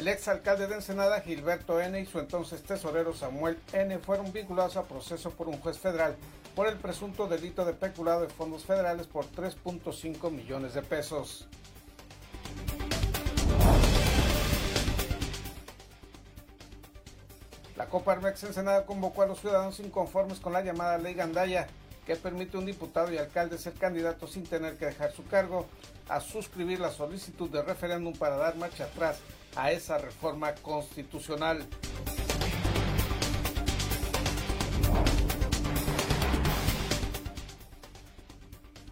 El exalcalde de Ensenada, Gilberto N., y su entonces tesorero Samuel N. fueron vinculados a proceso por un juez federal por el presunto delito de peculado de fondos federales por 3.5 millones de pesos. La Copa Armex Ensenada convocó a los ciudadanos inconformes con la llamada Ley Gandaya, que permite a un diputado y alcalde ser candidato sin tener que dejar su cargo, a suscribir la solicitud de referéndum para dar marcha atrás a esa reforma constitucional.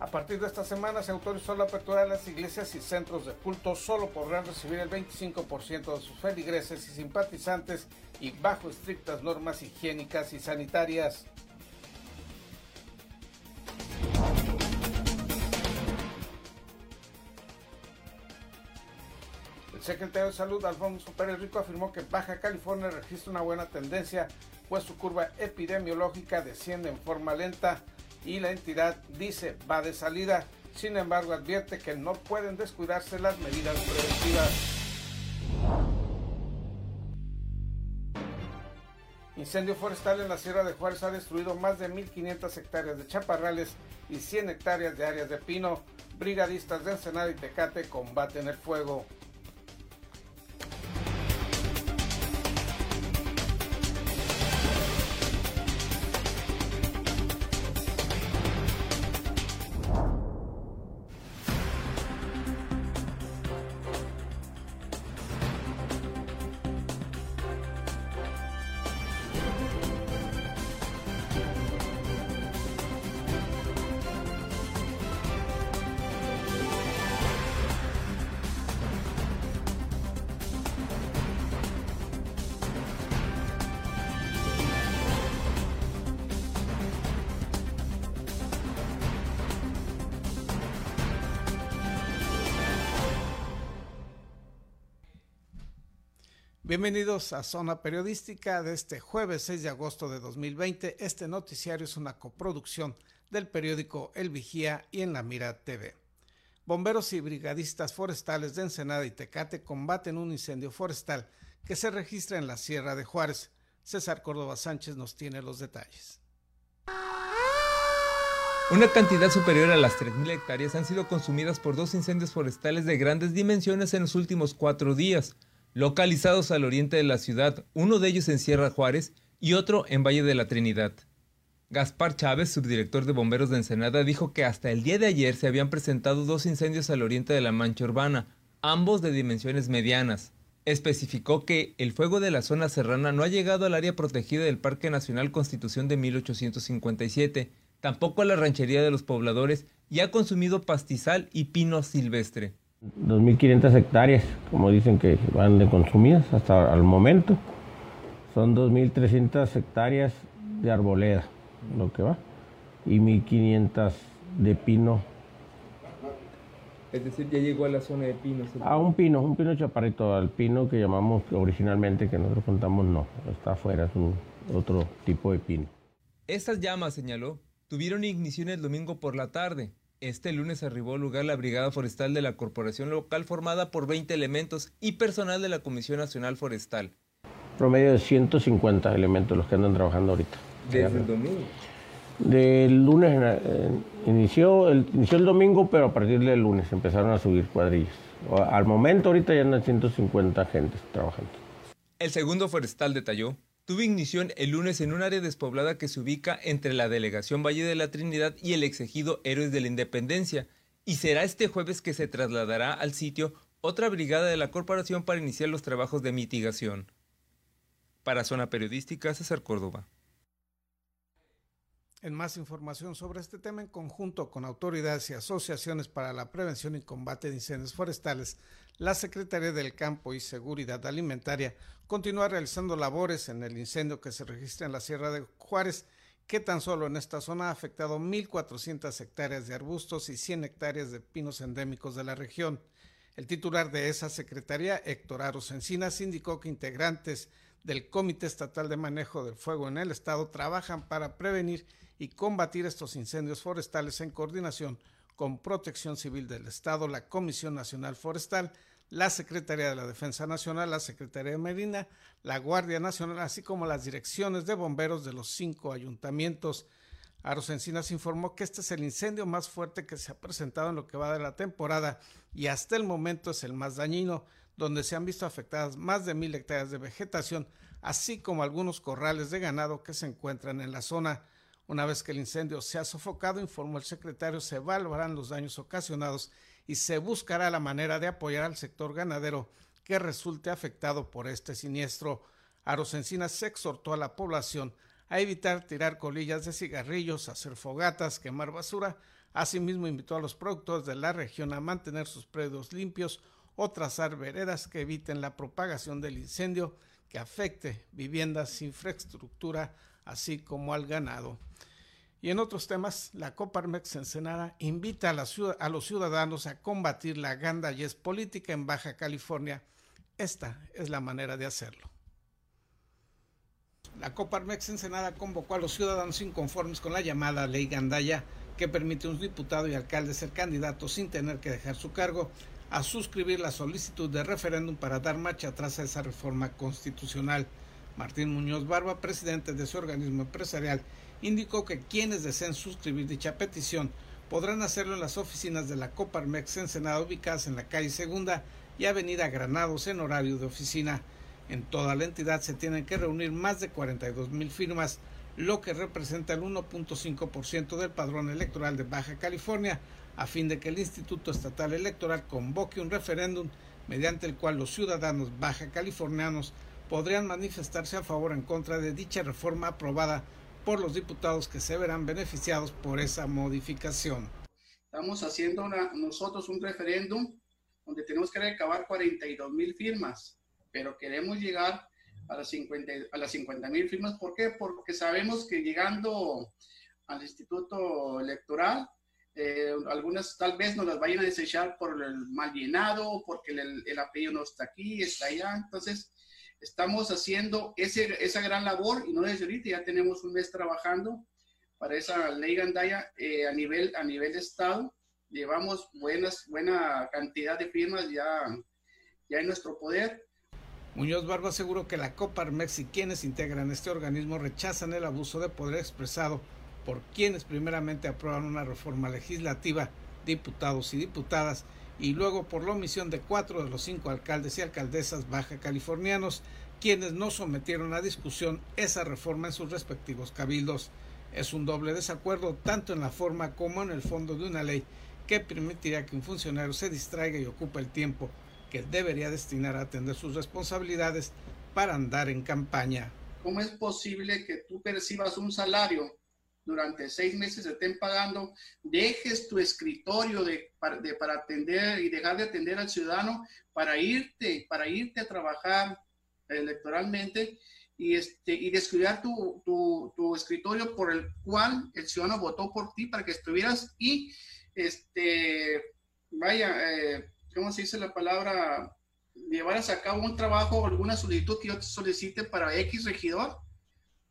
A partir de esta semana se autorizó la apertura de las iglesias y centros de culto. Solo podrán recibir el 25% de sus feligreses y simpatizantes y bajo estrictas normas higiénicas y sanitarias. Secretario de Salud, Alfonso Pérez Rico, afirmó que Baja California registra una buena tendencia, pues su curva epidemiológica desciende en forma lenta y la entidad dice va de salida. Sin embargo, advierte que no pueden descuidarse las medidas preventivas. Incendio forestal en la Sierra de Juárez ha destruido más de 1.500 hectáreas de chaparrales y 100 hectáreas de áreas de pino. Brigadistas de Ensenada y Tecate combaten el fuego. Bienvenidos a Zona Periodística de este jueves 6 de agosto de 2020. Este noticiario es una coproducción del periódico El Vigía y en La Mira TV. Bomberos y brigadistas forestales de Ensenada y Tecate combaten un incendio forestal que se registra en la Sierra de Juárez. César Córdoba Sánchez nos tiene los detalles. Una cantidad superior a las 3.000 hectáreas han sido consumidas por dos incendios forestales de grandes dimensiones en los últimos cuatro días localizados al oriente de la ciudad, uno de ellos en Sierra Juárez y otro en Valle de la Trinidad. Gaspar Chávez, subdirector de bomberos de Ensenada, dijo que hasta el día de ayer se habían presentado dos incendios al oriente de la mancha urbana, ambos de dimensiones medianas. Especificó que el fuego de la zona serrana no ha llegado al área protegida del Parque Nacional Constitución de 1857, tampoco a la ranchería de los pobladores y ha consumido pastizal y pino silvestre. 2.500 hectáreas, como dicen que van de consumidas hasta el momento. Son 2.300 hectáreas de arboleda, lo que va, y 1.500 de pino. Es decir, ya llegó a la zona de pinos. A un pino, un pino chaparrito, al pino que llamamos originalmente, que nosotros contamos, no, está afuera, es un otro tipo de pino. Estas llamas, señaló, tuvieron ignición el domingo por la tarde, este lunes arribó al lugar la Brigada Forestal de la Corporación Local formada por 20 elementos y personal de la Comisión Nacional Forestal. Promedio de 150 elementos los que andan trabajando ahorita. ¿Desde el domingo? Del lunes inició el, inició el domingo, pero a partir del lunes empezaron a subir cuadrillas. Al momento ahorita ya andan 150 agentes trabajando. El segundo forestal detalló tuvo ignición el lunes en un área despoblada que se ubica entre la delegación Valle de la Trinidad y el exegido Héroes de la Independencia, y será este jueves que se trasladará al sitio otra brigada de la corporación para iniciar los trabajos de mitigación. Para Zona Periodística, César Córdoba. En más información sobre este tema, en conjunto con autoridades y asociaciones para la prevención y combate de incendios forestales, la Secretaría del Campo y Seguridad Alimentaria continúa realizando labores en el incendio que se registra en la Sierra de Juárez, que tan solo en esta zona ha afectado 1.400 hectáreas de arbustos y 100 hectáreas de pinos endémicos de la región. El titular de esa secretaría, Héctor Aros Encinas, indicó que integrantes del Comité Estatal de Manejo del Fuego en el Estado trabajan para prevenir y combatir estos incendios forestales en coordinación con Protección Civil del Estado, la Comisión Nacional Forestal, la Secretaría de la Defensa Nacional, la Secretaría de Marina, la Guardia Nacional, así como las direcciones de bomberos de los cinco ayuntamientos. Aros Encinas informó que este es el incendio más fuerte que se ha presentado en lo que va de la temporada y hasta el momento es el más dañino, donde se han visto afectadas más de mil hectáreas de vegetación, así como algunos corrales de ganado que se encuentran en la zona. Una vez que el incendio se ha sofocado, informó el secretario, se evaluarán los daños ocasionados y se buscará la manera de apoyar al sector ganadero que resulte afectado por este siniestro. Aros Encinas se exhortó a la población a evitar tirar colillas de cigarrillos, hacer fogatas, quemar basura. Asimismo, invitó a los productores de la región a mantener sus predios limpios o trazar veredas que eviten la propagación del incendio que afecte viviendas, infraestructura, así como al ganado. Y en otros temas, la Coparmex Ensenada invita a, los ciudadanos a combatir la gandallez política en Baja California. Esta es la manera de hacerlo. La Coparmex Ensenada convocó a los ciudadanos inconformes con la llamada ley Gandaya, que permite a un diputado y alcalde ser candidato sin tener que dejar su cargo, a suscribir la solicitud de referéndum para dar marcha atrás a esa reforma constitucional. Martín Muñoz Barba, presidente de su organismo empresarial, indicó que quienes deseen suscribir dicha petición podrán hacerlo en las oficinas de la Coparmex en Senado ubicadas en la calle Segunda y Avenida Granados en horario de oficina. En toda la entidad se tienen que reunir más de 42 mil firmas, lo que representa el 1.5% del padrón electoral de Baja California, a fin de que el Instituto Estatal Electoral convoque un referéndum mediante el cual los ciudadanos baja californianos podrían manifestarse a favor o en contra de dicha reforma aprobada por los diputados que se verán beneficiados por esa modificación. Estamos haciendo nosotros un referéndum donde tenemos que recabar 42 mil firmas, pero queremos llegar a las 50 a las 50 mil firmas. ¿Por qué? Porque sabemos que llegando al Instituto Electoral, eh, algunas tal vez nos las vayan a desechar por el mal llenado, porque el, el apellido no está aquí, está allá. Entonces, estamos haciendo ese, esa gran labor y no desde ahorita, ya tenemos un mes trabajando para esa ley Gandaya eh, a, nivel, a nivel de Estado. Llevamos buenas, buena cantidad de firmas ya, ya en nuestro poder. Muñoz Barba aseguró que la Coparmex y quienes integran este organismo rechazan el abuso de poder expresado por quienes primeramente aprueban una reforma legislativa, diputados y diputadas, y luego por la omisión de cuatro de los cinco alcaldes y alcaldesas baja californianos, quienes no sometieron a discusión esa reforma en sus respectivos cabildos. Es un doble desacuerdo tanto en la forma como en el fondo de una ley que permitiría que un funcionario se distraiga y ocupe el tiempo que debería destinar a atender sus responsabilidades para andar en campaña. ¿Cómo es posible que tú percibas un salario durante seis meses estén pagando, dejes tu escritorio de, para, atender y dejar de atender al ciudadano para irte, para irte a trabajar electoralmente y, este, y descuidar tu, tu, escritorio por el cual el ciudadano votó por ti para que estuvieras y, este, vaya, eh, ¿cómo se dice la palabra? Llevaras a cabo un trabajo o alguna solicitud que yo te solicite para X regidor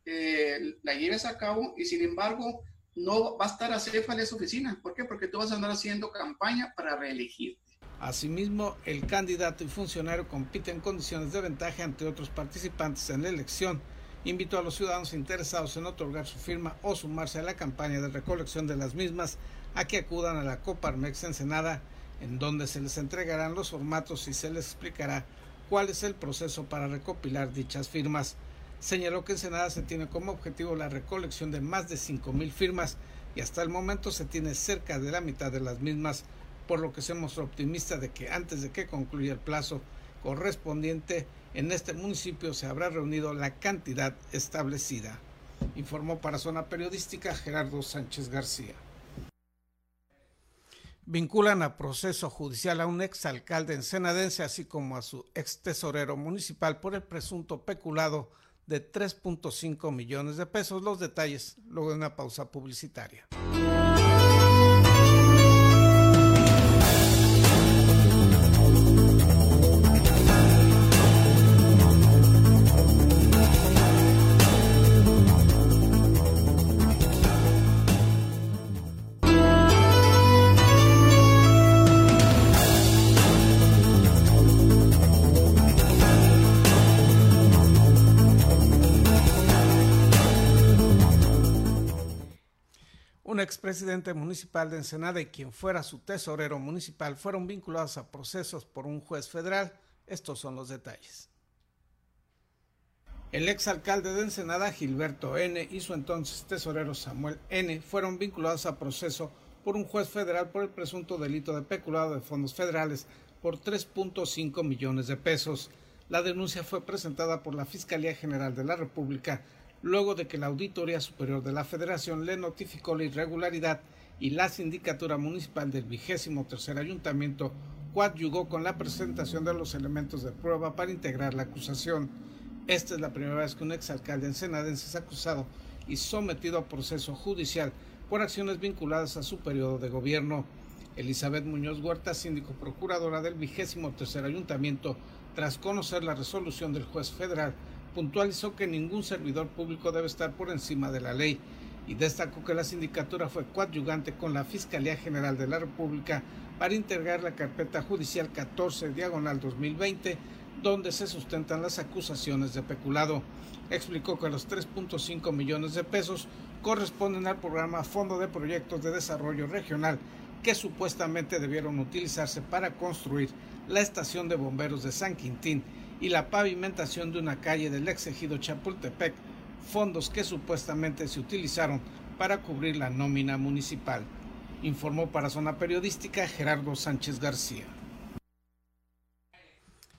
eh, la lleves a cabo y sin embargo no va a estar a en esa oficina. ¿Por qué? Porque tú vas a andar haciendo campaña para reelegirte. Asimismo, el candidato y funcionario compite en condiciones de ventaja ante otros participantes en la elección. Invitó a los ciudadanos interesados en otorgar su firma o sumarse a la campaña de recolección de las mismas a que acudan a la Coparmex Ensenada, en donde se les entregarán los formatos y se les explicará cuál es el proceso para recopilar dichas firmas. Señaló que en Senada se tiene como objetivo la recolección de más de 5.000 firmas y hasta el momento se tiene cerca de la mitad de las mismas, por lo que se mostró optimista de que antes de que concluya el plazo correspondiente en este municipio se habrá reunido la cantidad establecida. Informó para Zona Periodística Gerardo Sánchez García. Vinculan a proceso judicial a un exalcalde ensenadense, así como a su ex tesorero municipal por el presunto peculado de 3.5 millones de pesos. Los detalles luego de una pausa publicitaria. Expresidente municipal de Ensenada y quien fuera su tesorero municipal fueron vinculados a procesos por un juez federal. Estos son los detalles. El exalcalde de Ensenada, Gilberto N., y su entonces tesorero Samuel N., fueron vinculados a proceso por un juez federal por el presunto delito de peculado de fondos federales por 3.5 millones de pesos. La denuncia fue presentada por la Fiscalía General de la República luego de que la Auditoría Superior de la Federación le notificó la irregularidad y la Sindicatura Municipal del vigésimo tercer Ayuntamiento coadyugó con la presentación de los elementos de prueba para integrar la acusación. Esta es la primera vez que un exalcalde ensenadense es acusado y sometido a proceso judicial por acciones vinculadas a su periodo de gobierno. Elizabeth Muñoz Huerta, síndico procuradora del vigésimo tercer ayuntamiento, tras conocer la resolución del juez federal, puntualizó que ningún servidor público debe estar por encima de la ley y destacó que la sindicatura fue coadyugante con la Fiscalía General de la República para integrar la carpeta judicial 14 diagonal 2020 donde se sustentan las acusaciones de peculado. Explicó que los 3.5 millones de pesos corresponden al programa Fondo de Proyectos de Desarrollo Regional que supuestamente debieron utilizarse para construir la estación de bomberos de San Quintín y la pavimentación de una calle del exegido Chapultepec, fondos que supuestamente se utilizaron para cubrir la nómina municipal, informó para Zona Periodística Gerardo Sánchez García.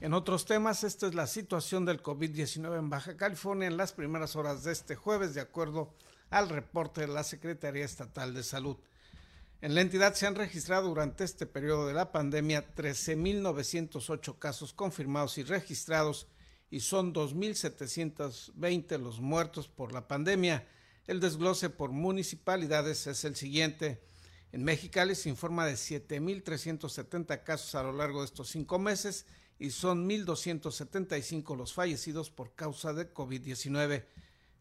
En otros temas, esta es la situación del COVID-19 en Baja California en las primeras horas de este jueves, de acuerdo al reporte de la Secretaría Estatal de Salud. En la entidad se han registrado durante este periodo de la pandemia 13.908 casos confirmados y registrados y son 2.720 los muertos por la pandemia. El desglose por municipalidades es el siguiente. En Mexicali se informa de 7.370 casos a lo largo de estos cinco meses y son 1.275 los fallecidos por causa de COVID-19.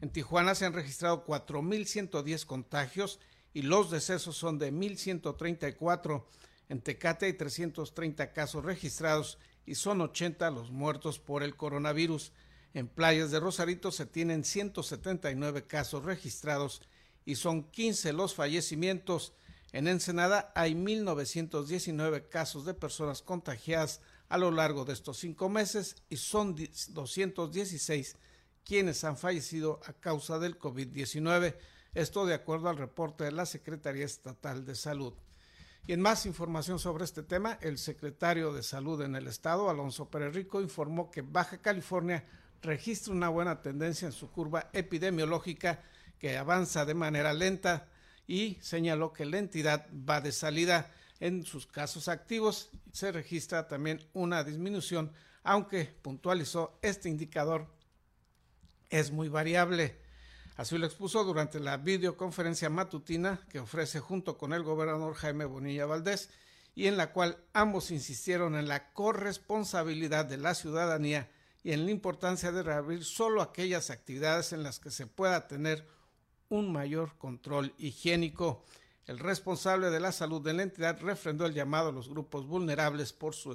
En Tijuana se han registrado 4.110 contagios y los decesos son de 1.134. En Tecate hay 330 casos registrados y son 80 los muertos por el coronavirus. En playas de Rosarito se tienen 179 casos registrados y son 15 los fallecimientos. En Ensenada hay 1.919 casos de personas contagiadas a lo largo de estos cinco meses y son 216 quienes han fallecido a causa del COVID-19. Esto de acuerdo al reporte de la Secretaría Estatal de Salud. Y en más información sobre este tema, el secretario de Salud en el estado, Alonso Pérez informó que Baja California registra una buena tendencia en su curva epidemiológica que avanza de manera lenta y señaló que la entidad va de salida en sus casos activos. Se registra también una disminución, aunque puntualizó este indicador es muy variable. Así lo expuso durante la videoconferencia matutina que ofrece junto con el gobernador Jaime Bonilla Valdés y en la cual ambos insistieron en la corresponsabilidad de la ciudadanía y en la importancia de reabrir solo aquellas actividades en las que se pueda tener un mayor control higiénico. El responsable de la salud de la entidad refrendó el llamado a los grupos vulnerables por su,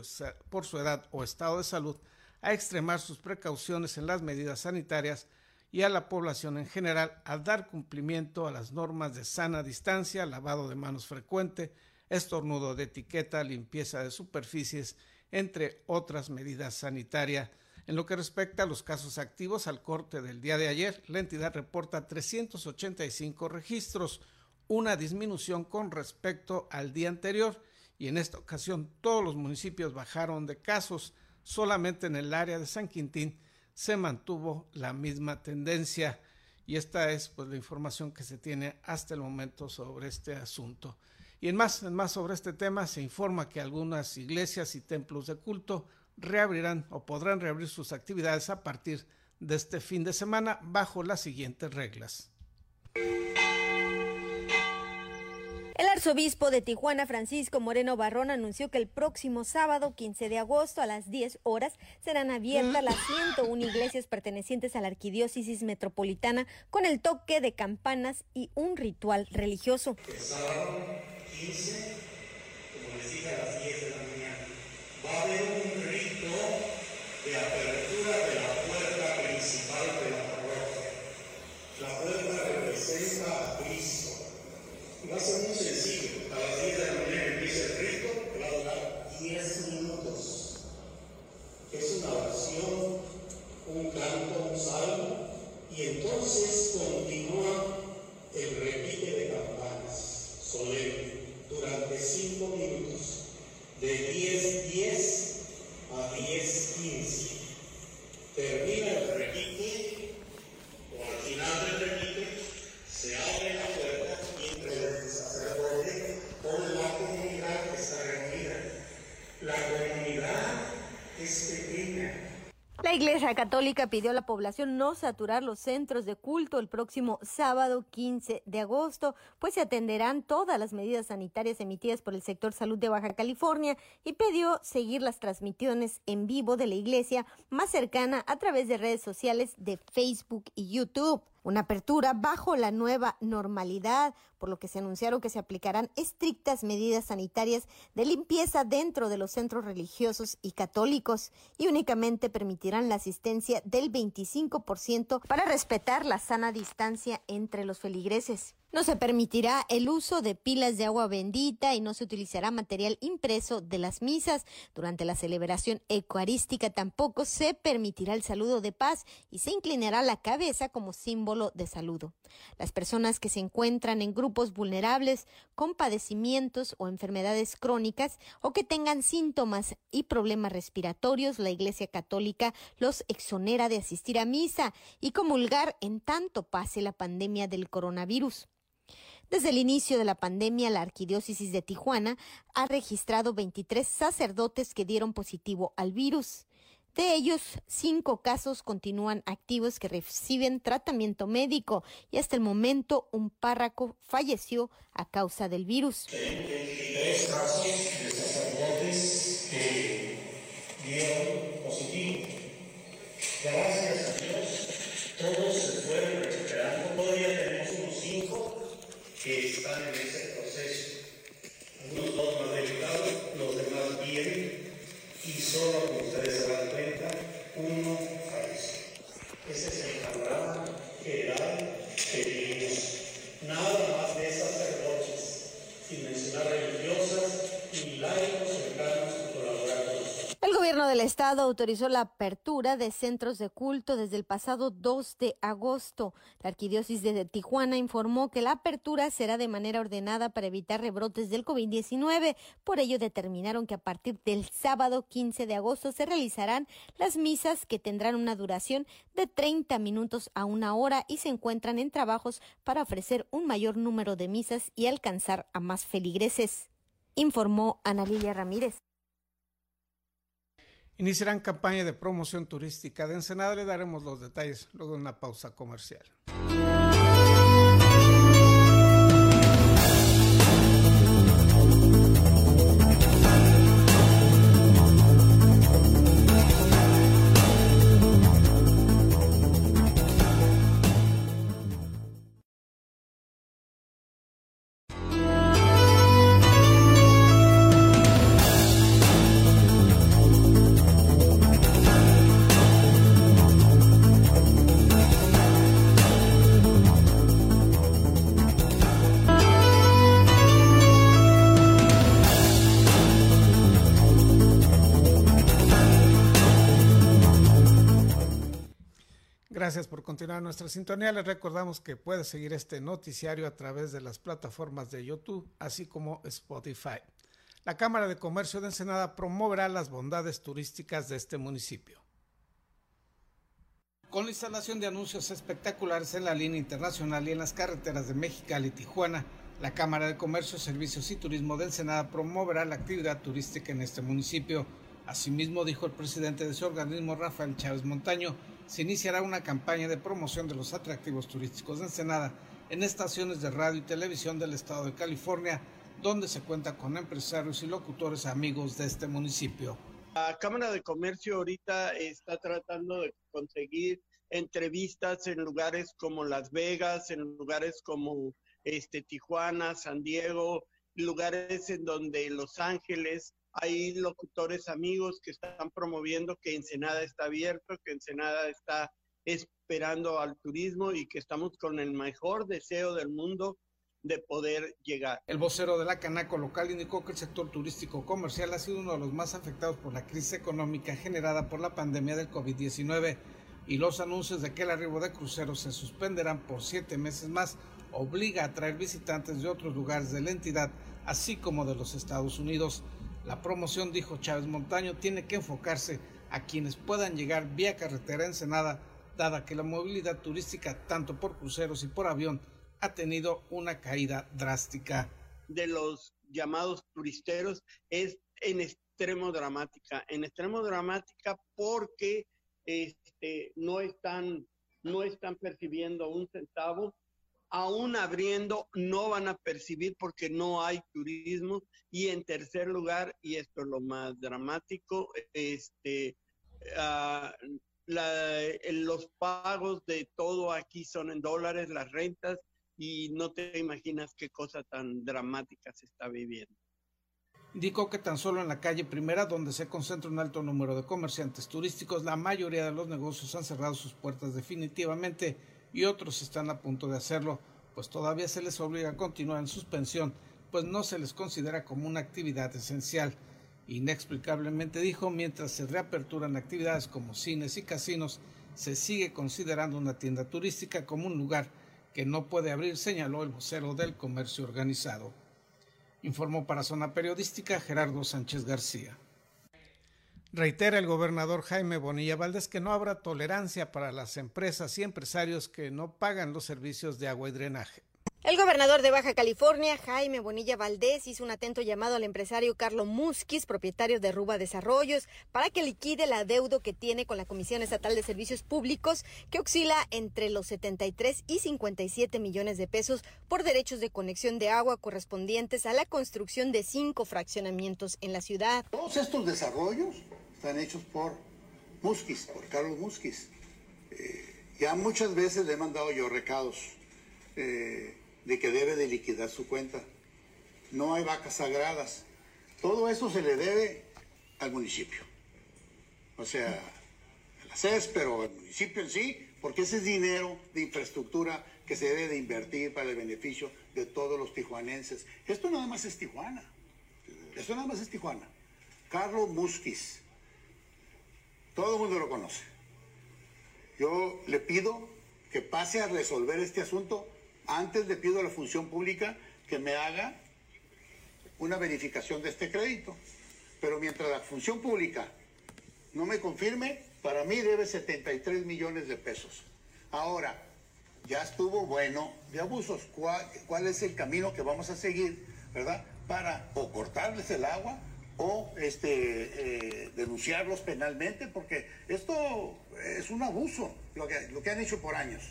edad o estado de salud a extremar sus precauciones en las medidas sanitarias y a la población en general a dar cumplimiento a las normas de sana distancia, lavado de manos frecuente, estornudo de etiqueta, limpieza de superficies, entre otras medidas sanitarias. En lo que respecta a los casos activos al corte del día de ayer, la entidad reporta 385 registros, una disminución con respecto al día anterior y en esta ocasión todos los municipios bajaron de casos, solamente en el área de San Quintín se mantuvo la misma tendencia y esta es pues la información que se tiene hasta el momento sobre este asunto. Y en más, en más sobre este tema se informa que algunas iglesias y templos de culto reabrirán o podrán reabrir sus actividades a partir de este fin de semana bajo las siguientes reglas. El arzobispo de Tijuana, Francisco Moreno Barrón, anunció que el próximo sábado, 15 de agosto, a las 10 horas, serán abiertas las 101 iglesias pertenecientes a la arquidiócesis metropolitana con el toque de campanas y un ritual religioso. El sábado 15, como les dije, a las 10 de la mañana, va a haber un rito de apertura de la puerta principal de la parroquia. La puerta representa a Cristo. Va a ser de 10.10 a 10.15. Termina el requite, o al final del requite, se abre la puerta y entre el sacerdote con la comunidad que está reunida. La comunidad es pequeña. La Iglesia Católica pidió a la población no saturar los centros de culto el próximo sábado 15 de agosto, pues se atenderán todas las medidas sanitarias emitidas por el sector salud de Baja California y pidió seguir las transmisiones en vivo de la iglesia más cercana a través de redes sociales de Facebook y YouTube. Una apertura bajo la nueva normalidad, por lo que se anunciaron que se aplicarán estrictas medidas sanitarias de limpieza dentro de los centros religiosos y católicos y únicamente permitirán la asistencia del 25% para respetar la sana distancia entre los feligreses. No se permitirá el uso de pilas de agua bendita y no se utilizará material impreso de las misas. Durante la celebración eucarística tampoco se permitirá el saludo de paz y se inclinará la cabeza como símbolo de saludo. Las personas que se encuentran en grupos vulnerables con padecimientos o enfermedades crónicas o que tengan síntomas y problemas respiratorios, la Iglesia Católica los exonera de asistir a misa y comulgar en tanto pase la pandemia del coronavirus. Desde el inicio de la pandemia, la Arquidiócesis de Tijuana ha registrado 23 sacerdotes que dieron positivo al virus. De ellos, cinco casos continúan activos que reciben tratamiento médico y hasta el momento un párroco falleció a causa del virus. Gracias gobierno del estado autorizó la apertura de centros de culto desde el pasado 2 de agosto. La arquidiócesis de Tijuana informó que la apertura será de manera ordenada para evitar rebrotes del COVID-19. Por ello determinaron que a partir del sábado 15 de agosto se realizarán las misas que tendrán una duración de 30 minutos a una hora y se encuentran en trabajos para ofrecer un mayor número de misas y alcanzar a más feligreses. Informó Ana Lilia Ramírez. Iniciarán campaña de promoción turística de Ensenada. Le daremos los detalles luego de una pausa comercial. Continuar nuestra sintonía. Les recordamos que puede seguir este noticiario a través de las plataformas de YouTube, así como Spotify. La Cámara de Comercio de Ensenada promoverá las bondades turísticas de este municipio. Con la instalación de anuncios espectaculares en la línea internacional y en las carreteras de Mexicali y Tijuana, la Cámara de Comercio, Servicios y Turismo de Ensenada promoverá la actividad turística en este municipio. Asimismo, dijo el presidente de ese organismo, Rafael Chávez Montaño, se iniciará una campaña de promoción de los atractivos turísticos de Ensenada en estaciones de radio y televisión del estado de California, donde se cuenta con empresarios y locutores amigos de este municipio. La Cámara de Comercio ahorita está tratando de conseguir entrevistas en lugares como Las Vegas, en lugares como este Tijuana, San Diego, lugares en donde Los Ángeles hay locutores amigos que están promoviendo que Ensenada está abierto, que Ensenada está esperando al turismo y que estamos con el mejor deseo del mundo de poder llegar. El vocero de la Canaco local indicó que el sector turístico comercial ha sido uno de los más afectados por la crisis económica generada por la pandemia del COVID-19 y los anuncios de que el arribo de cruceros se suspenderán por siete meses más obliga a traer visitantes de otros lugares de la entidad, así como de los Estados Unidos. La promoción, dijo Chávez Montaño, tiene que enfocarse a quienes puedan llegar vía carretera Ensenada, dada que la movilidad turística, tanto por cruceros y por avión, ha tenido una caída drástica. De los llamados turisteros es en extremo dramática, en extremo dramática porque este, no, están, no están percibiendo un centavo aún abriendo, no van a percibir porque no hay turismo. Y en tercer lugar, y esto es lo más dramático, este, uh, los pagos de todo aquí son en dólares, las rentas, y no te imaginas qué cosa tan dramática se está viviendo. Indicó que tan solo en la calle primera, donde se concentra un alto número de comerciantes turísticos, la mayoría de los negocios han cerrado sus puertas definitivamente y otros están a punto de hacerlo, pues todavía se les obliga a continuar en suspensión, pues no se les considera como una actividad esencial. Inexplicablemente dijo, mientras se reaperturan actividades como cines y casinos, se sigue considerando una tienda turística como un lugar que no puede abrir, señaló el vocero del comercio organizado. Informó para Zona Periodística Gerardo Sánchez García. Reitera el gobernador Jaime Bonilla Valdés que no habrá tolerancia para las empresas y empresarios que no pagan los servicios de agua y drenaje. El gobernador de Baja California, Jaime Bonilla Valdés, hizo un atento llamado al empresario Carlos Musquiz, propietario de Ruba Desarrollos, para que liquide la deuda que tiene con la Comisión Estatal de Servicios Públicos, que oscila entre los 73 y 57 millones de pesos por derechos de conexión de agua correspondientes a la construcción de cinco fraccionamientos en la ciudad. Todos estos desarrollos están hechos por Musquiz, por Carlos Musquiz. Eh, ya muchas veces le he mandado yo recados eh, de que debe de liquidar su cuenta. No hay vacas sagradas. Todo eso se le debe al municipio. O sea, a la CES, pero al municipio en sí, porque ese es dinero de infraestructura que se debe de invertir para el beneficio de todos los tijuanenses. Esto nada más es Tijuana. Esto nada más es Tijuana. Carlos Musquiz todo el mundo lo conoce. Yo le pido que pase a resolver este asunto. Antes le pido a la función pública que me haga una verificación de este crédito. Pero mientras la función pública no me confirme, para mí debe 73 millones de pesos. Ahora, ya estuvo bueno de abusos. ¿Cuál, cuál es el camino que vamos a seguir, verdad? Para o cortarles el agua este, eh, denunciarlos penalmente, porque esto es un abuso, lo que, lo que han hecho por años.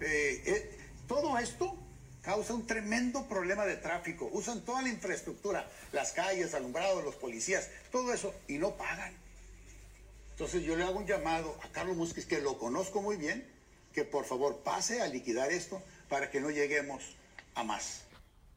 Eh, eh, todo esto causa un tremendo problema de tráfico. Usan toda la infraestructura, las calles, alumbrados, los policías, todo eso, y no pagan. Entonces yo le hago un llamado a Carlos Musquiz, que lo conozco muy bien, que por favor pase a liquidar esto para que no lleguemos a más.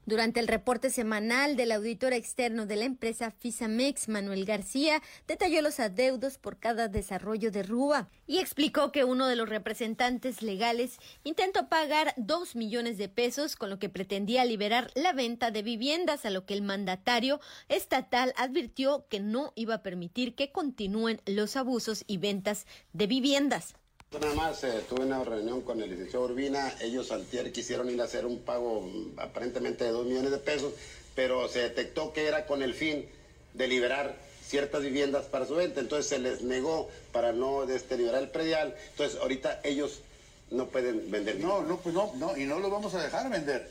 Durante el reporte semanal del auditor externo de la empresa Fisamex, Manuel García, detalló los adeudos por cada desarrollo de Rúa y explicó que uno de los representantes legales intentó pagar dos millones de pesos, con lo que pretendía liberar la venta de viviendas, a lo que el mandatario estatal advirtió que no iba a permitir que continúen los abusos y ventas de viviendas. Nada más eh, tuve una reunión con el licenciado Urbina, ellos antier quisieron ir a hacer un pago mm, aparentemente de dos millones de pesos, pero se detectó que era con el fin de liberar ciertas viviendas para su venta, entonces se les negó para no liberar el predial, entonces ahorita ellos no pueden vender. No, no, pues no, no, y no lo vamos a dejar vender.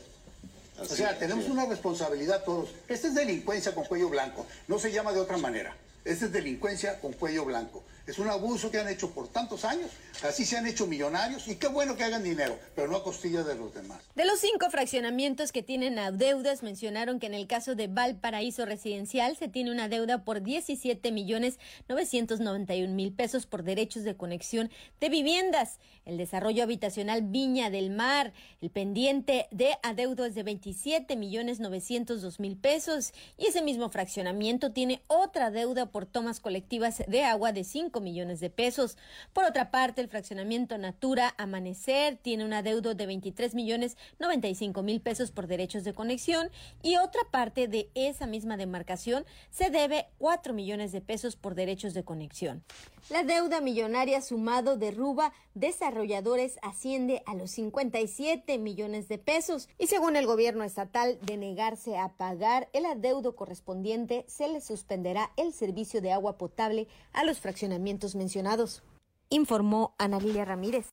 o sea, tenemos una responsabilidad todos. Esta es delincuencia con cuello blanco, no se llama de otra manera. Esta es delincuencia con cuello blanco. Es un abuso que han hecho por tantos años. Así se han hecho millonarios y qué bueno que hagan dinero, pero no a costillas de los demás. De los cinco fraccionamientos que tienen deudas, mencionaron que en el caso de Valparaíso Residencial se tiene una deuda por 17 millones 991 mil pesos por derechos de conexión de viviendas. El desarrollo habitacional Viña del Mar, el pendiente de adeudos de 27 millones 902 mil pesos y ese mismo fraccionamiento tiene otra deuda por tomas colectivas de agua de 5 5 millones de pesos. Por otra parte, el fraccionamiento Natura Amanecer tiene un adeudo de 23 millones 95 mil pesos por derechos de conexión y otra parte de esa misma demarcación se debe 4 millones de pesos por derechos de conexión. La deuda millonaria sumado de Ruba Desarrolladores asciende a los 57 millones de pesos y según el gobierno estatal de negarse a pagar el adeudo correspondiente se le suspenderá el servicio de agua potable a los fraccionamientos mencionados, informó Ana Lilia Ramírez.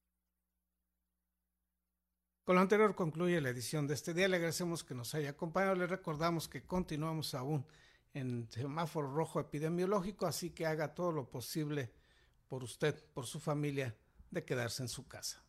Con lo anterior concluye la edición de este día. Le agradecemos que nos haya acompañado. Le recordamos que continuamos aún en semáforo rojo epidemiológico, así que haga todo lo posible por usted, por su familia, de quedarse en su casa.